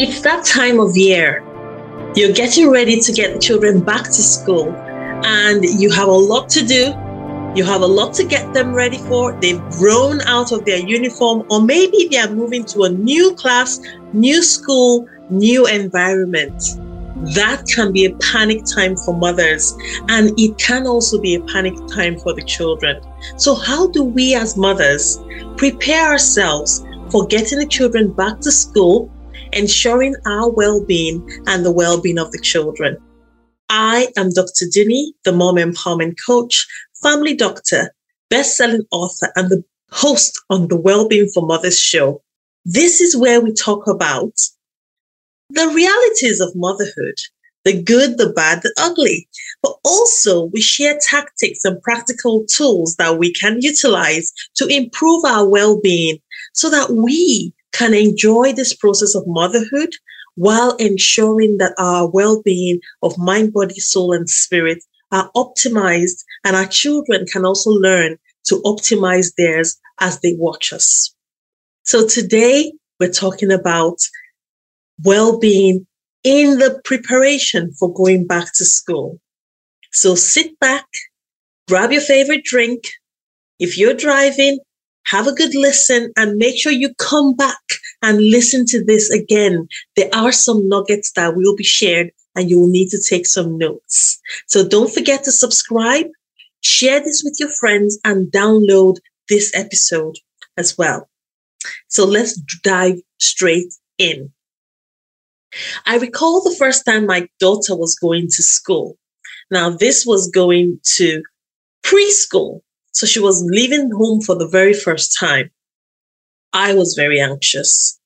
It's that time of year. You're getting ready to get children back to school, and you have a lot to do. You have a lot to get them ready for. They've grown out of their uniform, or maybe they are moving to a new class, new school, new environment. That can be a panic time for mothers, and it can also be a panic time for the children. So, how do we as mothers prepare ourselves for getting the children back to school ensuring our well being and the well being of the children. I am Dr. Dunni, the mom empowerment coach, family doctor, best selling author, and the host on the Wellbeing for Mothers show. This is where we talk about the realities of motherhood, the good, the bad, the ugly. But also, we share tactics and practical tools that we can utilize to improve our well being so that we can enjoy this process of motherhood while ensuring that our well being of mind, body, soul, and spirit are optimized, and our children can also learn to optimize theirs as they watch us. So today we're talking about well being in the preparation for going back to school. So sit back, grab your favorite drink. If you're driving, have a good listen and make sure you come back and listen to this again. There are some nuggets that will be shared and you will need to take some notes. So don't forget to subscribe, share this with your friends and download this episode as well. So let's dive straight in. I recall the first time my daughter was going to school. Now, this was going to preschool. So she was leaving home for the very first time. I was very anxious.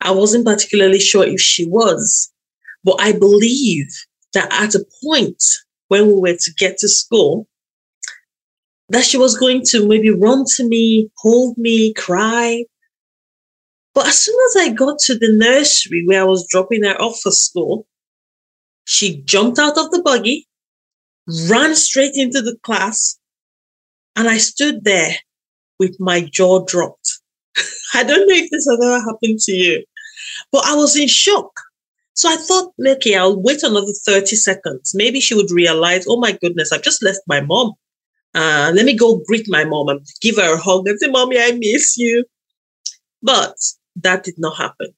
I wasn't particularly sure if she was, but I believe that at a point when we were to get to school, that she was going to maybe run to me, hold me, cry. But as soon as I got to the nursery where I was dropping her off for school, she jumped out of the buggy, ran straight into the class, and I stood there with my jaw dropped. I don't know if this has ever happened to you, but I was in shock. So I thought, okay, I'll wait another 30 seconds. Maybe she would realize, oh my goodness, I've just left my mom. Uh, let me go greet my mom and give her a hug and say, Mommy, I miss you. But that did not happen.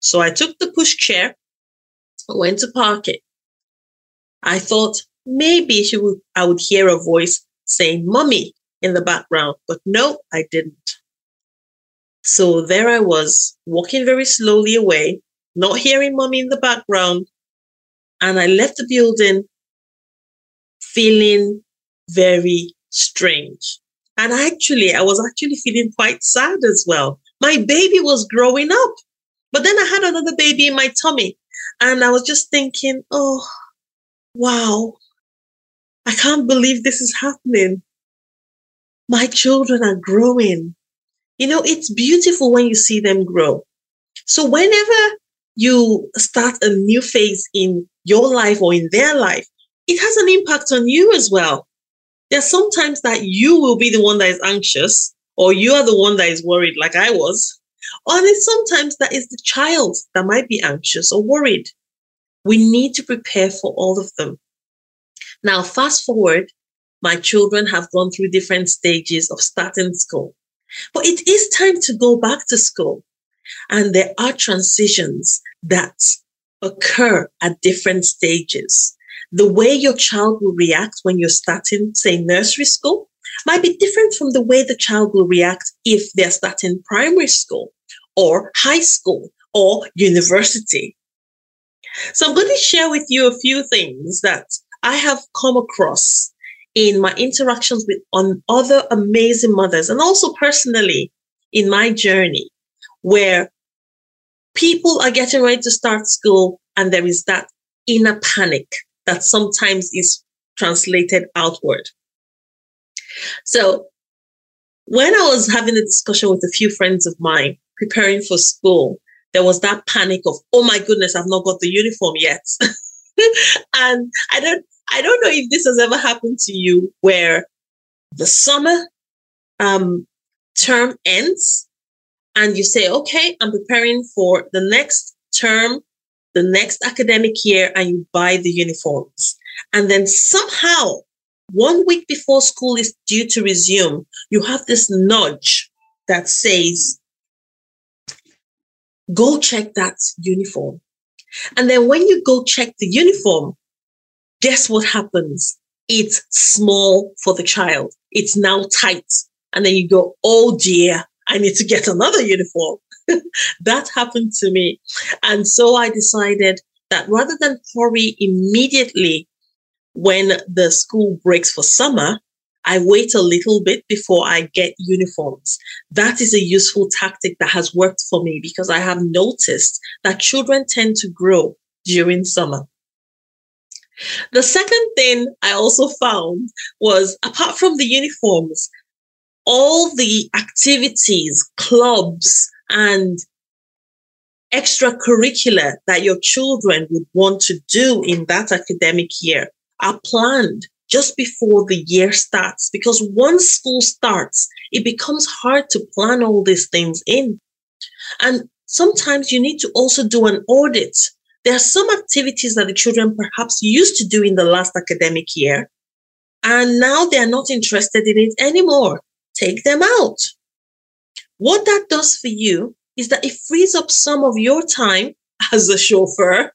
So I took the push chair, went to park it. I thought maybe she would, I would hear a voice saying, Mommy, in the background, but no, I didn't. So there I was, walking very slowly away, not hearing mommy in the background. And I left the building feeling very strange. And actually, I was actually feeling quite sad as well. My baby was growing up, but then I had another baby in my tummy. And I was just thinking, oh, wow, I can't believe this is happening my children are growing. You know, it's beautiful when you see them grow. So whenever you start a new phase in your life or in their life, it has an impact on you as well. There There's sometimes that you will be the one that is anxious or you are the one that is worried like I was. Or it's sometimes that is the child that might be anxious or worried. We need to prepare for all of them. Now, fast forward my children have gone through different stages of starting school. But it is time to go back to school. And there are transitions that occur at different stages. The way your child will react when you're starting, say, nursery school might be different from the way the child will react if they're starting primary school or high school or university. So I'm going to share with you a few things that I have come across in my interactions with on other amazing mothers and also personally in my journey where people are getting ready to start school and there is that inner panic that sometimes is translated outward. So when I was having a discussion with a few friends of mine preparing for school, there was that panic of, oh my goodness, I've not got the uniform yet. and I don't I don't know if this has ever happened to you where the summer um, term ends and you say, okay, I'm preparing for the next term, the next academic year, and you buy the uniforms. And then somehow, one week before school is due to resume, you have this nudge that says, go check that uniform. And then when you go check the uniform, guess what happens? It's small for the child. It's now tight. And then you go, oh dear, I need to get another uniform. that happened to me. And so I decided that rather than hurry immediately when the school breaks for summer, I wait a little bit before I get uniforms. That is a useful tactic that has worked for me because I have noticed that children tend to grow during summer. The second thing I also found was apart from the uniforms, all the activities, clubs, and extracurricular that your children would want to do in that academic year are planned just before the year starts because once school starts, it becomes hard to plan all these things in. And sometimes you need to also do an audit. There are some activities that the children perhaps used to do in the last academic year, and now they are not interested in it anymore. Take them out. What that does for you is that it frees up some of your time as a chauffeur,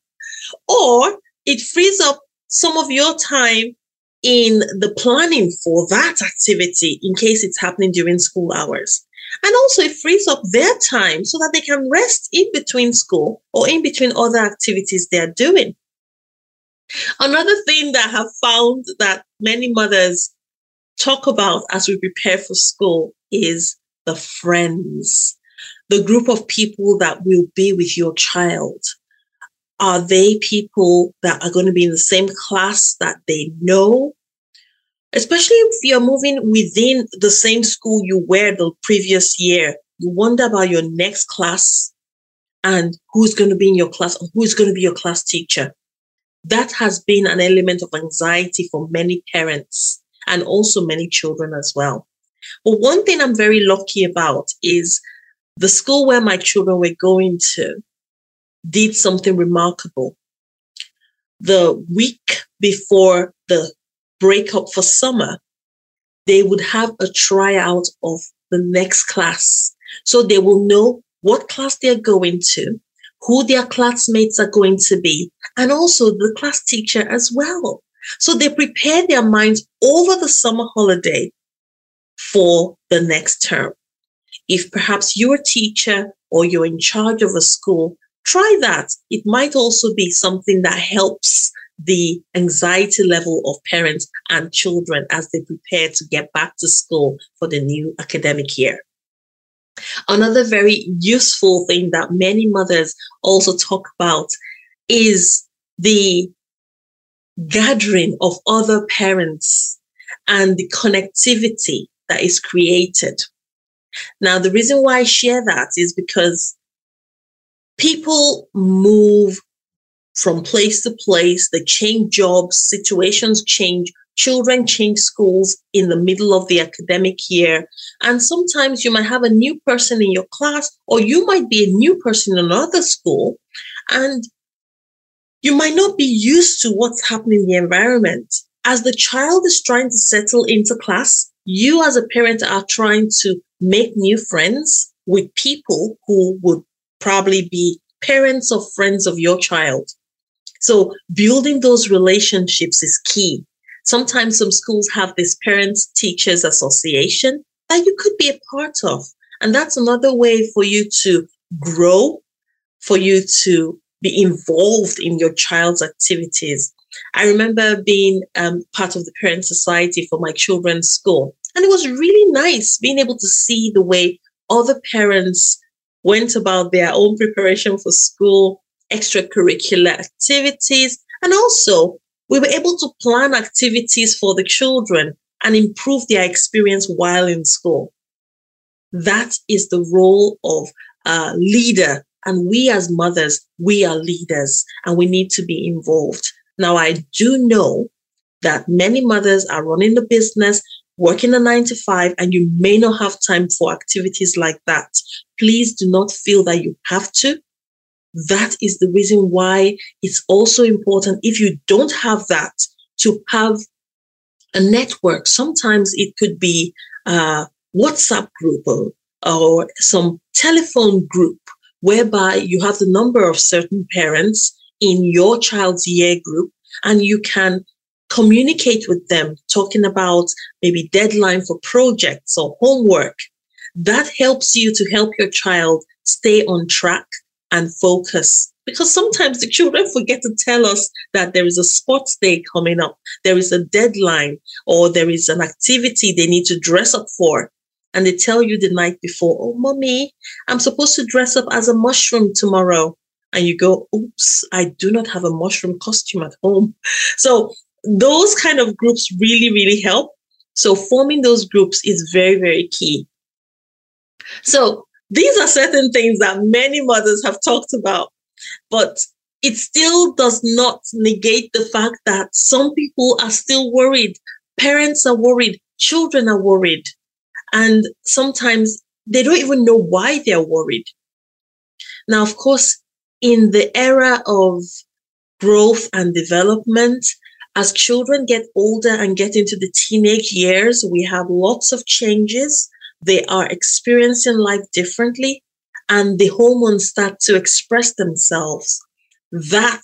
or it frees up some of your time in the planning for that activity in case it's happening during school hours. And also, it frees up their time so that they can rest in between school or in between other activities they're doing. Another thing that I have found that many mothers talk about as we prepare for school is the friends, the group of people that will be with your child. Are they people that are going to be in the same class that they know? Especially if you're moving within the same school you were the previous year, you wonder about your next class and who's going to be in your class or who's going to be your class teacher. That has been an element of anxiety for many parents and also many children as well. But one thing I'm very lucky about is the school where my children were going to did something remarkable. The week before the breakup for summer, they would have a tryout of the next class. So they will know what class they're going to, who their classmates are going to be, and also the class teacher as well. So they prepare their minds over the summer holiday for the next term. If perhaps you're a teacher or you're in charge of a school, try that. It might also be something that helps the anxiety level of parents and children as they prepare to get back to school for the new academic year. Another very useful thing that many mothers also talk about is the gathering of other parents and the connectivity that is created. Now, the reason why I share that is because people move from place to place, they change jobs, situations change, children change schools in the middle of the academic year. And sometimes you might have a new person in your class, or you might be a new person in another school. And you might not be used to what's happening in the environment. As the child is trying to settle into class, you as a parent are trying to make new friends with people who would probably be parents or friends of your child. So building those relationships is key. Sometimes some schools have this parents teachers association that you could be a part of. And that's another way for you to grow, for you to be involved in your child's activities. I remember being um, part of the parent society for my children's school. And it was really nice being able to see the way other parents went about their own preparation for school, extracurricular activities, and also we were able to plan activities for the children and improve their experience while in school. That is the role of a leader and we as mothers, we are leaders and we need to be involved. Now, I do know that many mothers are running the business, working a nine to five and you may not have time for activities like that, please do not feel that you have to. That is the reason why it's also important if you don't have that to have a network. Sometimes it could be a WhatsApp group or, or some telephone group whereby you have the number of certain parents in your child's year group and you can communicate with them, talking about maybe deadline for projects or homework. That helps you to help your child stay on track and focus. Because sometimes the children forget to tell us that there is a sports day coming up, there is a deadline, or there is an activity they need to dress up for. And they tell you the night before, oh, mommy, I'm supposed to dress up as a mushroom tomorrow. And you go, oops, I do not have a mushroom costume at home. So those kind of groups really, really help. So forming those groups is very, very key. So these are certain things that many mothers have talked about, but it still does not negate the fact that some people are still worried. Parents are worried. Children are worried. And sometimes they don't even know why they're worried. Now, of course, in the era of growth and development, as children get older and get into the teenage years, we have lots of changes. They are experiencing life differently, and the hormones start to express themselves. That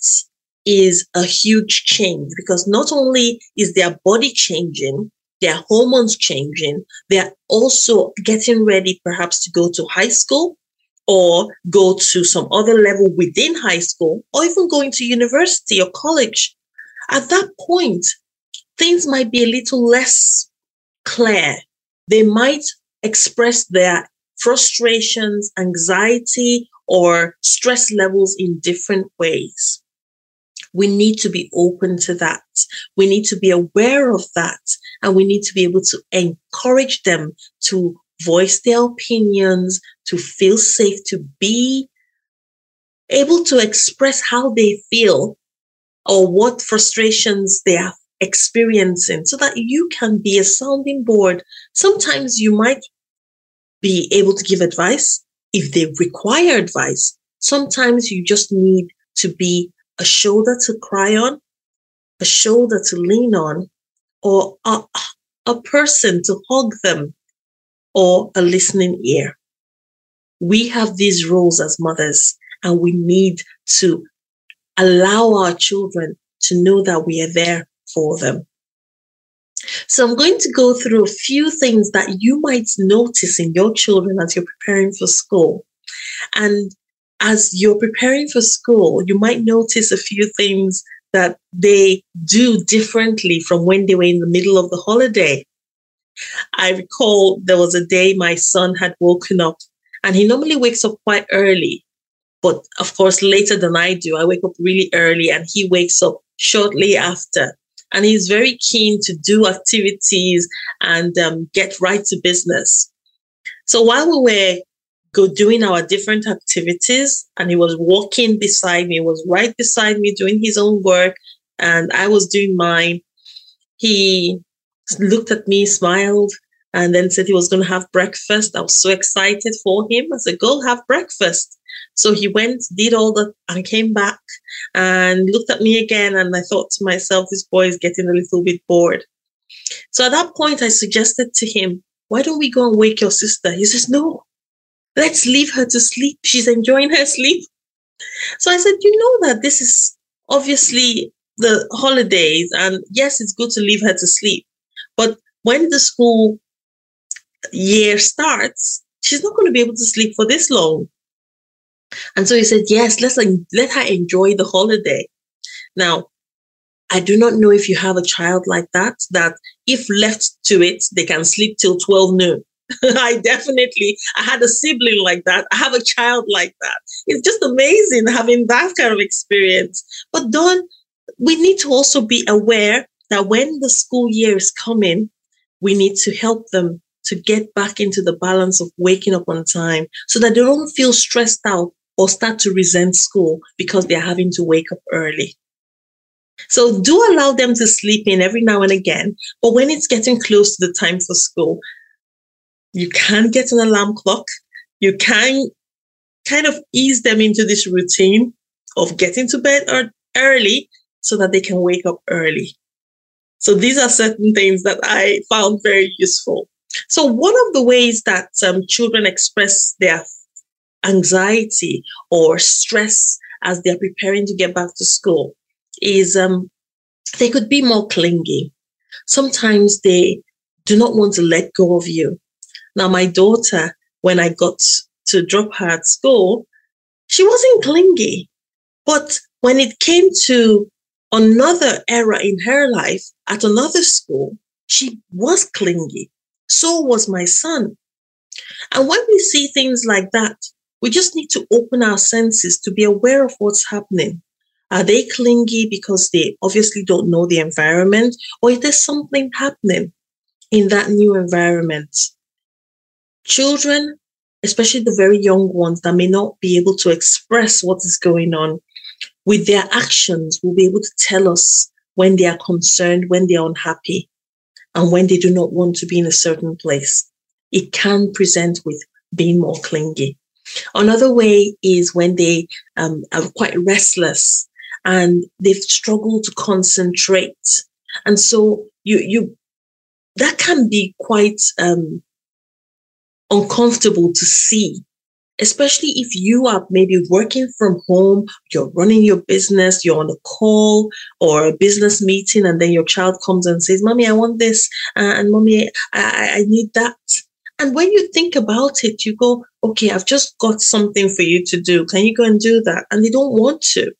is a huge change because not only is their body changing, their hormones changing, they're also getting ready perhaps to go to high school or go to some other level within high school or even going to university or college at that point, things might be a little less clear. They might express their frustrations, anxiety, or stress levels in different ways. We need to be open to that. We need to be aware of that. And we need to be able to encourage them to voice their opinions, to feel safe, to be able to express how they feel or what frustrations they are experiencing so that you can be a sounding board. Sometimes you might be able to give advice if they require advice. Sometimes you just need to be a shoulder to cry on, a shoulder to lean on, or a, a person to hug them, or a listening ear. We have these roles as mothers, and we need to allow our children to know that we are there for them. So I'm going to go through a few things that you might notice in your children as you're preparing for school. And as you're preparing for school, you might notice a few things that they do differently from when they were in the middle of the holiday. I recall there was a day my son had woken up and he normally wakes up quite early but of course later than I do. I wake up really early and he wakes up shortly after. And he's very keen to do activities and um, get right to business. So while we were go doing our different activities and he was walking beside me, was right beside me doing his own work and I was doing mine. He looked at me, smiled, and then said he was going to have breakfast. I was so excited for him. I said, go have breakfast. So he went, did all that, and came back and looked at me again. And I thought to myself, this boy is getting a little bit bored. So at that point, I suggested to him, why don't we go and wake your sister? He says, no, let's leave her to sleep. She's enjoying her sleep. So I said, you know that this is obviously the holidays. And yes, it's good to leave her to sleep. But when the school year starts, she's not going to be able to sleep for this long. And so he said, yes, let's let her enjoy the holiday. Now, I do not know if you have a child like that, that if left to it, they can sleep till 12 noon. I definitely, I had a sibling like that. I have a child like that. It's just amazing having that kind of experience. But Don, we need to also be aware that when the school year is coming, we need to help them to get back into the balance of waking up on time so that they don't feel stressed out or start to resent school because they're having to wake up early. So do allow them to sleep in every now and again. But when it's getting close to the time for school, you can get an alarm clock. You can kind of ease them into this routine of getting to bed early so that they can wake up early. So these are certain things that I found very useful. So one of the ways that um, children express their anxiety or stress as they're preparing to get back to school is um, they could be more clingy. Sometimes they do not want to let go of you. Now, my daughter, when I got to drop her at school, she wasn't clingy. But when it came to another era in her life at another school, she was clingy. So was my son. And when we see things like that, we just need to open our senses to be aware of what's happening. Are they clingy because they obviously don't know the environment, or is there something happening in that new environment? Children, especially the very young ones that may not be able to express what is going on, with their actions will be able to tell us when they are concerned, when they are unhappy, and when they do not want to be in a certain place. It can present with being more clingy. Another way is when they um, are quite restless and they've struggled to concentrate. And so you, you, that can be quite um, uncomfortable to see especially if you are maybe working from home, you're running your business, you're on a call or a business meeting, and then your child comes and says, Mommy, I want this, and Mommy, I, I need that. And when you think about it, you go, okay, I've just got something for you to do. Can you go and do that? And they don't want to.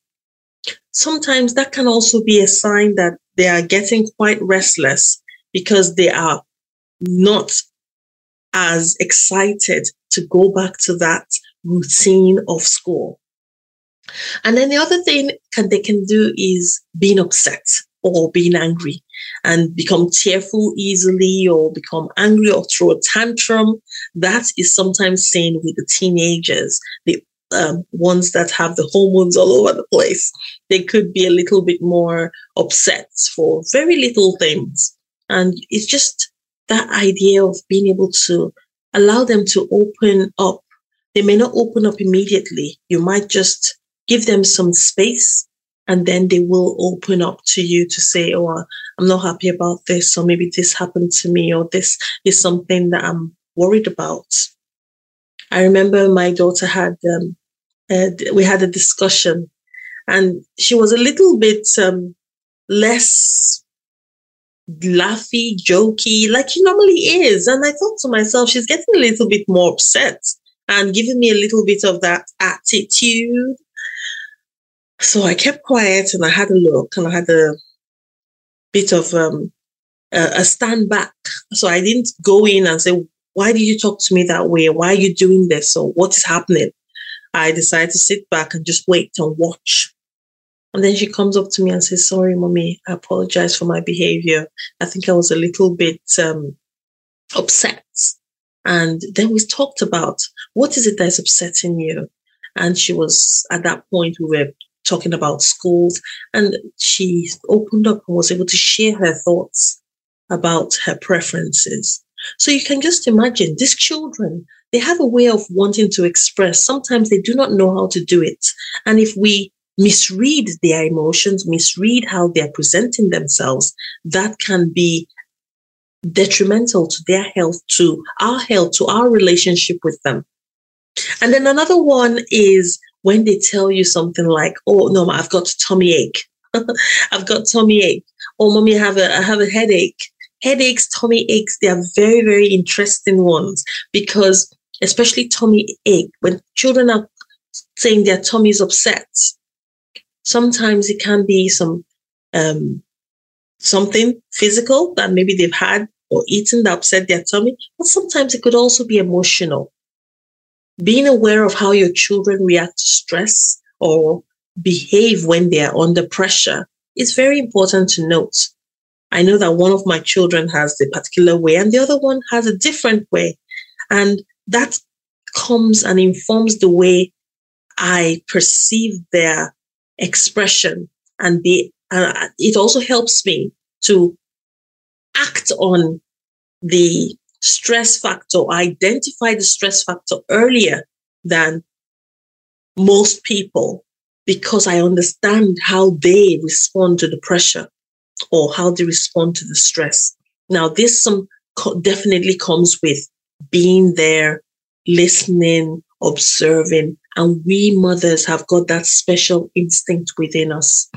Sometimes that can also be a sign that they are getting quite restless because they are not as excited to go back to that routine of school. And then the other thing can, they can do is being upset or being angry and become tearful easily or become angry or throw a tantrum. That is sometimes seen with the teenagers, the um, ones that have the hormones all over the place. They could be a little bit more upset for very little things. And it's just that idea of being able to allow them to open up. They may not open up immediately. You might just give them some space and then they will open up to you to say, Oh, I'm not happy about this, or maybe this happened to me, or this is something that I'm worried about. I remember my daughter had, um, uh, we had a discussion and she was a little bit um, less laughy, jokey, like she normally is. And I thought to myself, she's getting a little bit more upset and giving me a little bit of that attitude. So I kept quiet and I had a look and I had a bit of um, a, a stand back. So I didn't go in and say, why did you talk to me that way? Why are you doing this? Or what is happening? I decided to sit back and just wait and watch. And then she comes up to me and says, Sorry, mommy, I apologize for my behavior. I think I was a little bit um, upset. And then we talked about what is it that's upsetting you? And she was at that point, we were talking about schools, and she opened up and was able to share her thoughts about her preferences. So you can just imagine these children, they have a way of wanting to express. Sometimes they do not know how to do it. And if we misread their emotions, misread how they're presenting themselves, that can be detrimental to their health, to our health, to our relationship with them. And then another one is when they tell you something like, "Oh no, I've got tummy ache. I've got tummy ache. Oh, mommy, I have a I have a headache." Headaches, tummy aches, they are very very interesting ones because especially tummy ache when children are saying their tummy is upset Sometimes it can be some um, something physical that maybe they've had or eaten that upset their tummy, but sometimes it could also be emotional. Being aware of how your children react to stress or behave when they are under pressure is very important to note. I know that one of my children has a particular way and the other one has a different way. And that comes and informs the way I perceive their expression and the And uh, it also helps me to act on the stress factor, identify the stress factor earlier than most people because I understand how they respond to the pressure or how they respond to the stress. Now, this some definitely comes with being there, listening, observing, and we mothers have got that special instinct within us.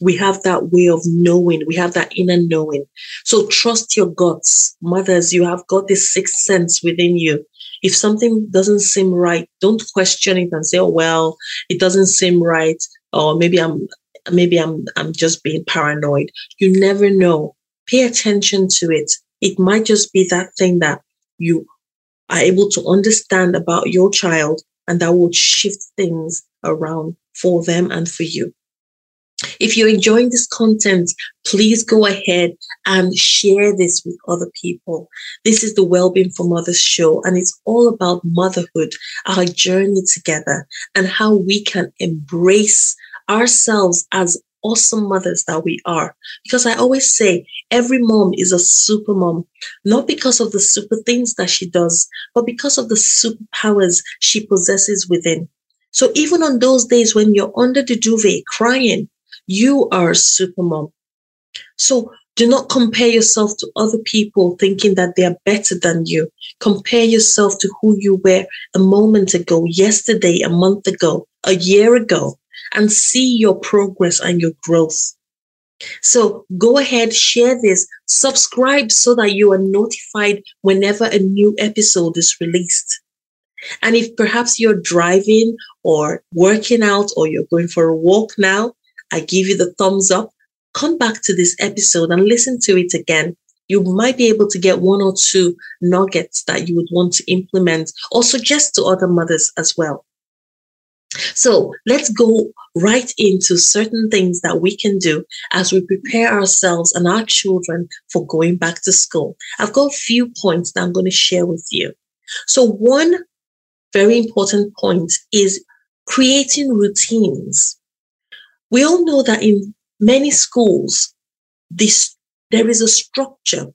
We have that way of knowing. We have that inner knowing. So trust your guts. Mothers, you have got this sixth sense within you. If something doesn't seem right, don't question it and say, oh, well, it doesn't seem right. Or maybe I'm, maybe I'm, I'm just being paranoid. You never know. Pay attention to it. It might just be that thing that you are able to understand about your child and that will shift things around for them and for you. If you're enjoying this content, please go ahead and share this with other people. This is the Wellbeing for Mothers show, and it's all about motherhood, our journey together, and how we can embrace ourselves as awesome mothers that we are. Because I always say every mom is a super mom, not because of the super things that she does, but because of the superpowers she possesses within. So even on those days when you're under the duvet crying, you are a super mom. So do not compare yourself to other people thinking that they are better than you. Compare yourself to who you were a moment ago, yesterday, a month ago, a year ago and see your progress and your growth. So go ahead, share this, subscribe so that you are notified whenever a new episode is released. And if perhaps you're driving or working out or you're going for a walk now, I give you the thumbs up. Come back to this episode and listen to it again. You might be able to get one or two nuggets that you would want to implement or suggest to other mothers as well. So let's go right into certain things that we can do as we prepare ourselves and our children for going back to school. I've got a few points that I'm going to share with you. So one very important point is creating routines. We all know that in many schools, this, there is a structure.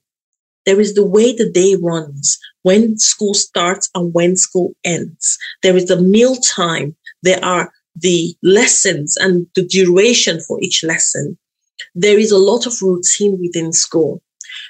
There is the way the day runs, when school starts and when school ends. There is a meal time there are the lessons and the duration for each lesson. There is a lot of routine within school.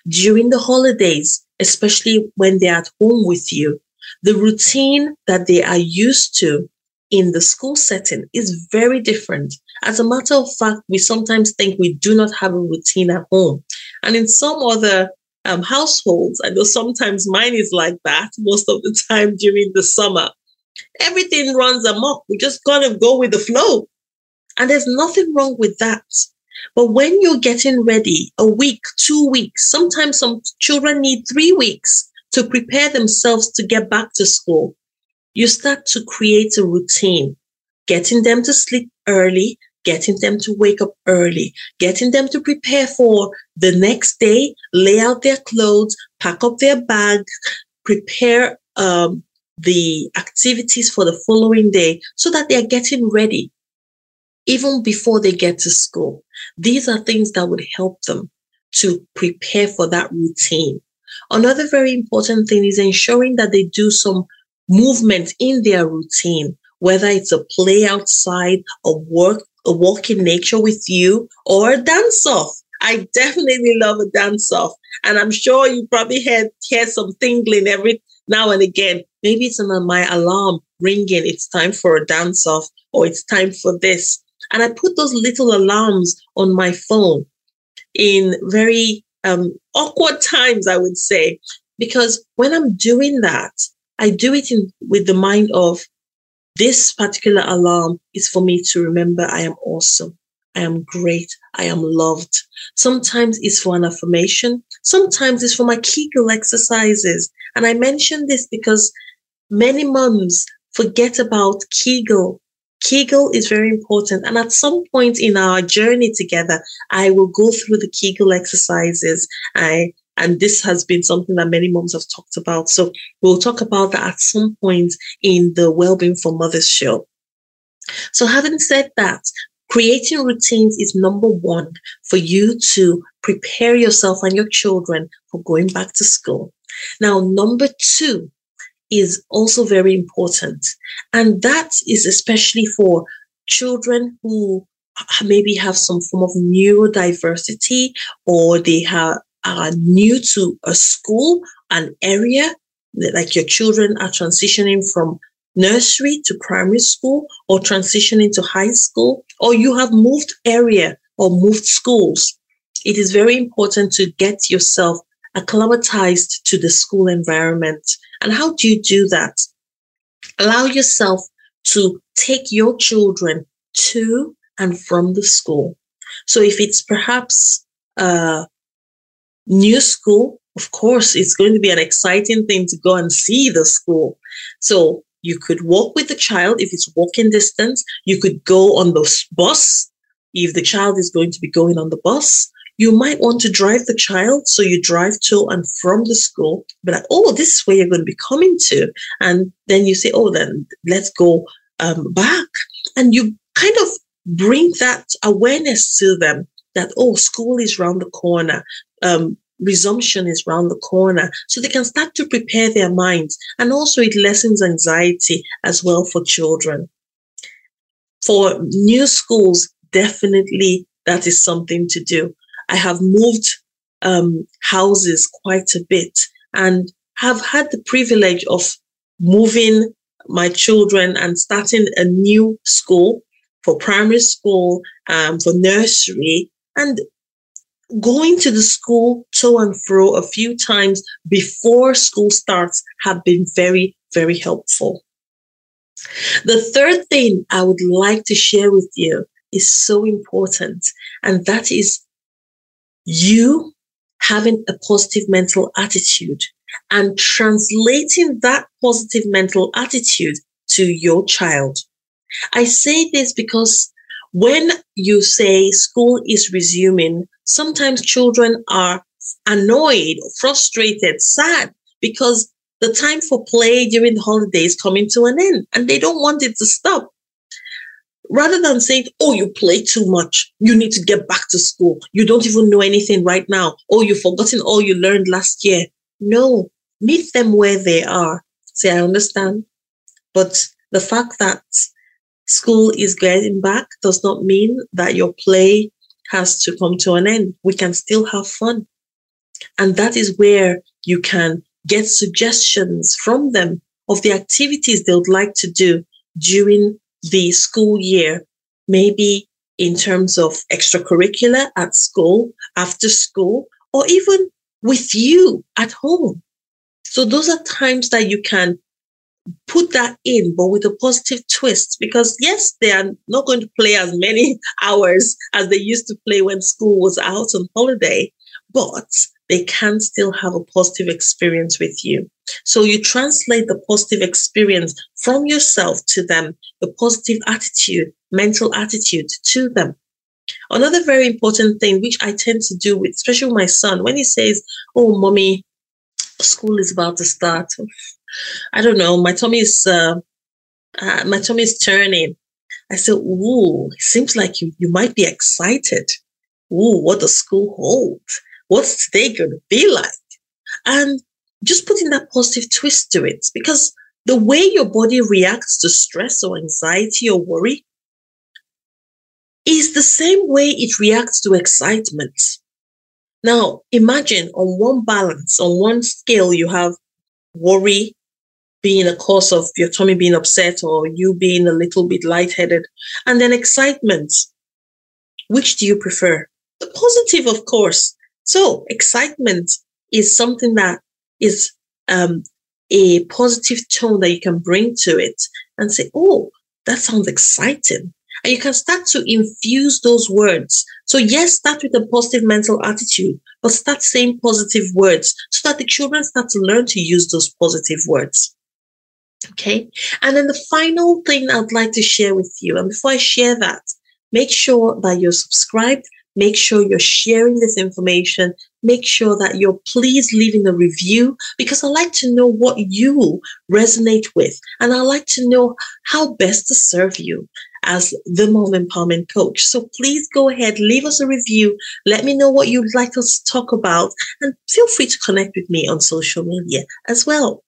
During the holidays, especially when they're at home with you, the routine that they are used to in the school setting is very different. As a matter of fact, we sometimes think we do not have a routine at home. And in some other um, households, I know sometimes mine is like that most of the time during the summer everything runs amok. We just kind of go with the flow. And there's nothing wrong with that. But when you're getting ready, a week, two weeks, sometimes some children need three weeks to prepare themselves to get back to school. You start to create a routine, getting them to sleep early, getting them to wake up early, getting them to prepare for the next day, lay out their clothes, pack up their bags, prepare um, the activities for the following day so that they're getting ready even before they get to school. These are things that would help them to prepare for that routine. Another very important thing is ensuring that they do some movement in their routine, whether it's a play outside, a work, a walk in nature with you, or a dance off. I definitely love a dance off. And I'm sure you probably heard some tingling every now and again. Maybe it's on my alarm ringing. It's time for a dance off or it's time for this. And I put those little alarms on my phone in very um, awkward times, I would say, because when I'm doing that, I do it in, with the mind of this particular alarm is for me to remember I am awesome. I am great. I am loved. Sometimes it's for an affirmation. Sometimes it's for my Kegel exercises. And I mention this because many moms forget about Kegel. Kegel is very important. And at some point in our journey together, I will go through the Kegel exercises. I and this has been something that many moms have talked about. So we'll talk about that at some point in the Wellbeing for Mothers show. So having said that, Creating routines is number one for you to prepare yourself and your children for going back to school. Now, number two is also very important. And that is especially for children who maybe have some form of neurodiversity or they have, are new to a school, an area, like your children are transitioning from nursery to primary school or transitioning to high school, or you have moved area or moved schools. It is very important to get yourself acclimatized to the school environment. And how do you do that? Allow yourself to take your children to and from the school. So if it's perhaps a new school, of course, it's going to be an exciting thing to go and see the school. So you could walk with the child if it's walking distance. You could go on the bus if the child is going to be going on the bus. You might want to drive the child. So you drive to and from the school, but like, oh, this is where you're going to be coming to. And then you say, oh, then let's go um, back. And you kind of bring that awareness to them that, oh, school is round the corner. Um, resumption is round the corner. So they can start to prepare their minds. And also it lessens anxiety as well for children. For new schools, definitely that is something to do. I have moved um, houses quite a bit and have had the privilege of moving my children and starting a new school for primary school, um, for nursery, and going to the school to and fro a few times before school starts have been very, very helpful. The third thing I would like to share with you is so important, and that is you having a positive mental attitude and translating that positive mental attitude to your child. I say this because when you say school is resuming, sometimes children are annoyed, frustrated, sad because the time for play during the holidays coming to an end and they don't want it to stop. Rather than saying, oh, you play too much, you need to get back to school. You don't even know anything right now. Oh, you've forgotten all you learned last year. No, meet them where they are. Say, I understand. But the fact that school is getting back does not mean that your play has to come to an end. We can still have fun. And that is where you can get suggestions from them of the activities they would like to do during the school year, maybe in terms of extracurricular at school, after school, or even with you at home. So those are times that you can put that in, but with a positive twist. Because yes, they are not going to play as many hours as they used to play when school was out on holiday, but they can still have a positive experience with you. So you translate the positive experience from yourself to them, the positive attitude, mental attitude to them. Another very important thing, which I tend to do with, especially my son, when he says, Oh, mommy, school is about to start. I don't know, my tummy is uh, uh, my tummy is turning. I said, "Ooh, it seems like you you might be excited. Ooh, what does school hold? What's today going to be like?" And just putting that positive twist to it, because the way your body reacts to stress or anxiety or worry is the same way it reacts to excitement. Now, imagine on one balance, on one scale, you have worry, being a cause of your tummy being upset or you being a little bit lightheaded. And then excitement. Which do you prefer? The positive, of course. So excitement is something that is um, a positive tone that you can bring to it and say, oh, that sounds exciting. And you can start to infuse those words. So, yes, start with a positive mental attitude, but start saying positive words so that the children start to learn to use those positive words. Okay. And then the final thing I'd like to share with you, and before I share that, make sure that you're subscribed, make sure you're sharing this information, make sure that you're please leaving a review because I like to know what you resonate with and I like to know how best to serve you as the Mom Empowerment Coach. So please go ahead, leave us a review. Let me know what you'd like us to talk about and feel free to connect with me on social media as well.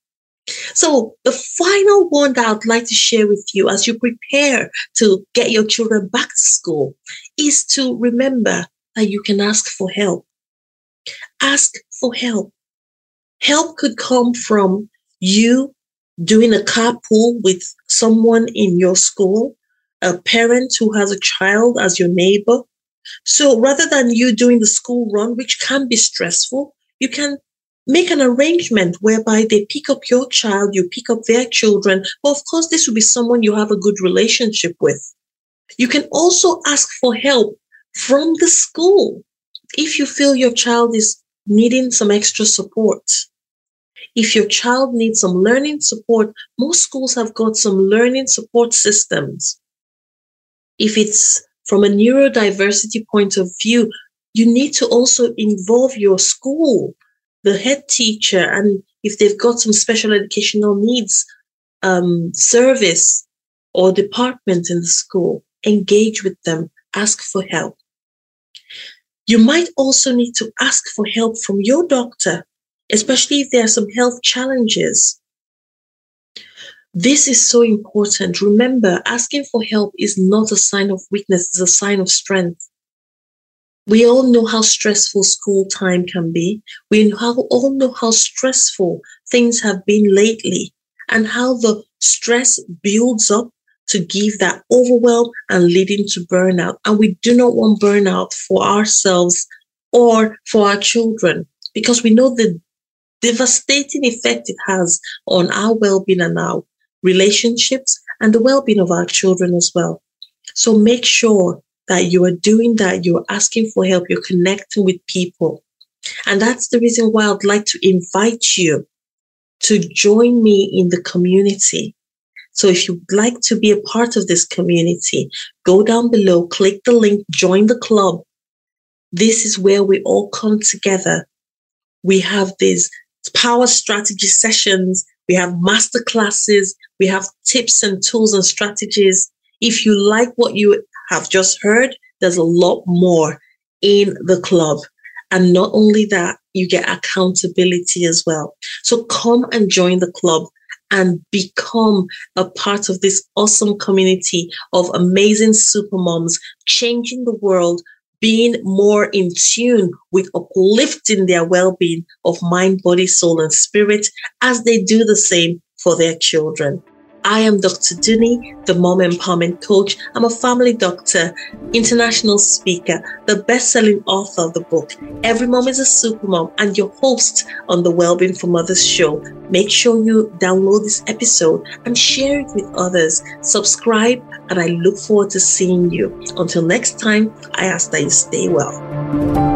So, the final one that I'd like to share with you as you prepare to get your children back to school is to remember that you can ask for help. Ask for help. Help could come from you doing a carpool with someone in your school, a parent who has a child as your neighbor. So rather than you doing the school run, which can be stressful, you can make an arrangement whereby they pick up your child, you pick up their children. But of course, this will be someone you have a good relationship with. You can also ask for help from the school if you feel your child is needing some extra support. If your child needs some learning support, most schools have got some learning support systems. If it's from a neurodiversity point of view, you need to also involve your school the head teacher and if they've got some special educational needs um, service or department in the school, engage with them, ask for help. You might also need to ask for help from your doctor, especially if there are some health challenges. This is so important. Remember, asking for help is not a sign of weakness, it's a sign of strength. We all know how stressful school time can be. We all know how stressful things have been lately and how the stress builds up to give that overwhelm and leading to burnout. And we do not want burnout for ourselves or for our children because we know the devastating effect it has on our well-being and our relationships and the well-being of our children as well. So make sure that you are doing that, you're asking for help, you're connecting with people. And that's the reason why I'd like to invite you to join me in the community. So if you'd like to be a part of this community, go down below, click the link, join the club. This is where we all come together. We have these power strategy sessions. We have master classes. We have tips and tools and strategies. If you like what you have just heard, there's a lot more in the club. And not only that, you get accountability as well. So come and join the club and become a part of this awesome community of amazing super moms changing the world, being more in tune with uplifting their well-being of mind, body, soul, and spirit as they do the same for their children. I am Dr. Dunni, the Mom Empowerment Coach. I'm a family doctor, international speaker, the best selling author of the book, Every Mom is a Supermom, and your host on the Wellbeing for Mothers show. Make sure you download this episode and share it with others. Subscribe, and I look forward to seeing you. Until next time, I ask that you stay well.